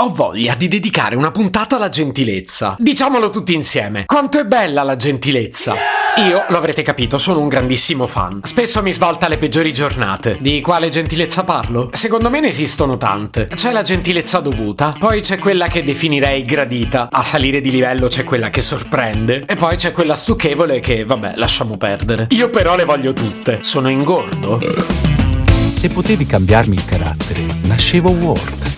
Ho voglia di dedicare una puntata alla gentilezza. Diciamolo tutti insieme. Quanto è bella la gentilezza! Io, lo avrete capito, sono un grandissimo fan. Spesso mi svolta le peggiori giornate. Di quale gentilezza parlo? Secondo me ne esistono tante. C'è la gentilezza dovuta, poi c'è quella che definirei gradita. A salire di livello c'è quella che sorprende. E poi c'è quella stucchevole che, vabbè, lasciamo perdere. Io però le voglio tutte. Sono ingordo. Se potevi cambiarmi il carattere, nascevo Ward.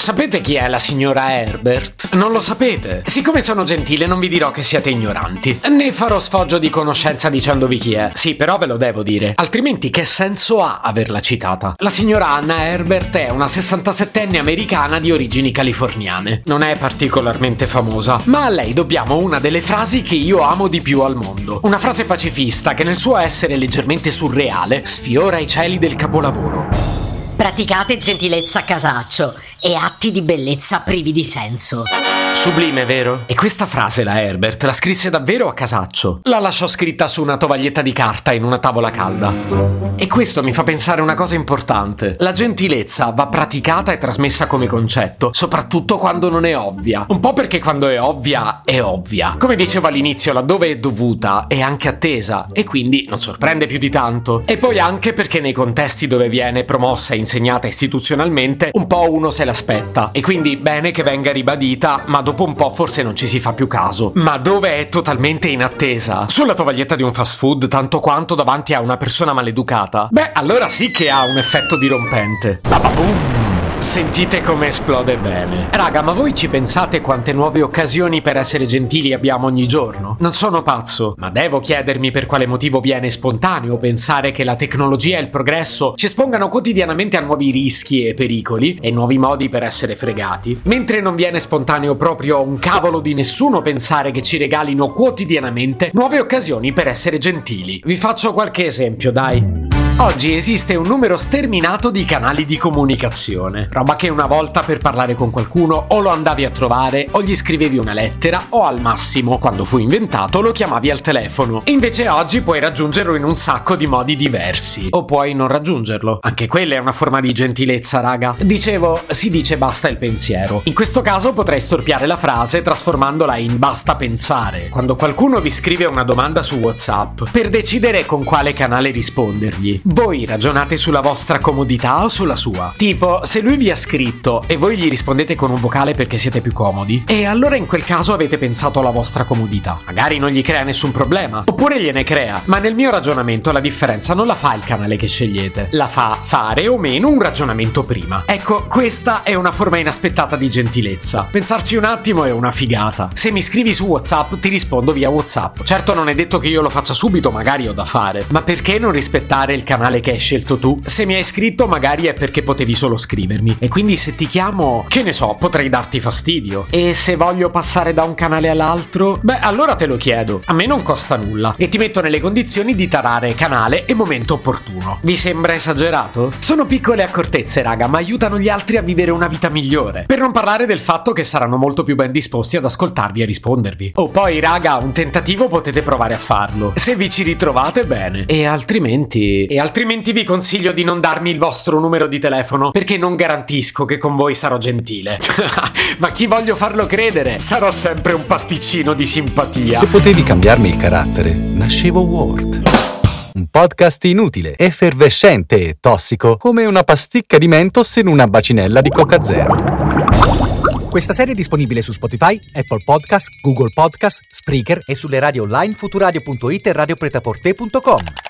Sapete chi è la signora Herbert? Non lo sapete? Siccome sono gentile non vi dirò che siete ignoranti. Ne farò sfoggio di conoscenza dicendovi chi è. Sì, però ve lo devo dire. Altrimenti che senso ha averla citata? La signora Anna Herbert è una 67enne americana di origini californiane. Non è particolarmente famosa, ma a lei dobbiamo una delle frasi che io amo di più al mondo. Una frase pacifista che nel suo essere leggermente surreale sfiora i cieli del capolavoro. Praticate gentilezza a casaccio e atti di bellezza privi di senso. Sublime, vero? E questa frase la Herbert la scrisse davvero a casaccio. La lasciò scritta su una tovaglietta di carta in una tavola calda. E questo mi fa pensare una cosa importante. La gentilezza va praticata e trasmessa come concetto, soprattutto quando non è ovvia. Un po' perché quando è ovvia, è ovvia. Come dicevo all'inizio, laddove è dovuta, è anche attesa e quindi non sorprende più di tanto. E poi anche perché nei contesti dove viene promossa e insegnata istituzionalmente, un po' uno se l'aspetta. E quindi bene che venga ribadita, ma dopo un po' forse non ci si fa più caso. Ma dove è totalmente in attesa? Sulla tovaglietta di un fast food, tanto quanto davanti a una persona maleducata? Beh, allora sì che ha un effetto dirompente. Bababoom! Sentite come esplode bene. Raga, ma voi ci pensate quante nuove occasioni per essere gentili abbiamo ogni giorno? Non sono pazzo, ma devo chiedermi per quale motivo viene spontaneo pensare che la tecnologia e il progresso ci espongano quotidianamente a nuovi rischi e pericoli e nuovi modi per essere fregati, mentre non viene spontaneo proprio un cavolo di nessuno pensare che ci regalino quotidianamente nuove occasioni per essere gentili. Vi faccio qualche esempio, dai. Oggi esiste un numero sterminato di canali di comunicazione, roba che una volta per parlare con qualcuno o lo andavi a trovare o gli scrivevi una lettera o al massimo, quando fu inventato, lo chiamavi al telefono. Invece oggi puoi raggiungerlo in un sacco di modi diversi, o puoi non raggiungerlo. Anche quella è una forma di gentilezza, raga. Dicevo, si dice basta il pensiero. In questo caso potrei storpiare la frase trasformandola in basta pensare. Quando qualcuno vi scrive una domanda su WhatsApp, per decidere con quale canale rispondergli, voi ragionate sulla vostra comodità o sulla sua? Tipo, se lui vi ha scritto e voi gli rispondete con un vocale perché siete più comodi, e allora in quel caso avete pensato alla vostra comodità. Magari non gli crea nessun problema, oppure gliene crea, ma nel mio ragionamento la differenza non la fa il canale che scegliete, la fa fare o meno un ragionamento prima. Ecco, questa è una forma inaspettata di gentilezza. Pensarci un attimo è una figata. Se mi scrivi su WhatsApp, ti rispondo via WhatsApp. Certo non è detto che io lo faccia subito, magari ho da fare, ma perché non rispettare il canale canale che hai scelto tu. Se mi hai scritto magari è perché potevi solo scrivermi. E quindi se ti chiamo, che ne so, potrei darti fastidio. E se voglio passare da un canale all'altro, beh, allora te lo chiedo. A me non costa nulla. E ti metto nelle condizioni di tarare canale e momento opportuno. Vi sembra esagerato? Sono piccole accortezze, raga, ma aiutano gli altri a vivere una vita migliore. Per non parlare del fatto che saranno molto più ben disposti ad ascoltarvi e rispondervi. Oh, poi, raga, un tentativo potete provare a farlo. Se vi ci ritrovate, bene. E altrimenti... E altrimenti vi consiglio di non darmi il vostro numero di telefono perché non garantisco che con voi sarò gentile. Ma chi voglio farlo credere? Sarò sempre un pasticcino di simpatia. Se potevi cambiarmi il carattere, nascevo Ward. Un podcast inutile, effervescente e tossico, come una pasticca di mentos in una bacinella di Coca Zero. Questa serie è disponibile su Spotify, Apple Podcast, Google Podcast, Spreaker e sulle radio online futuradio.it e radiopretaporte.com.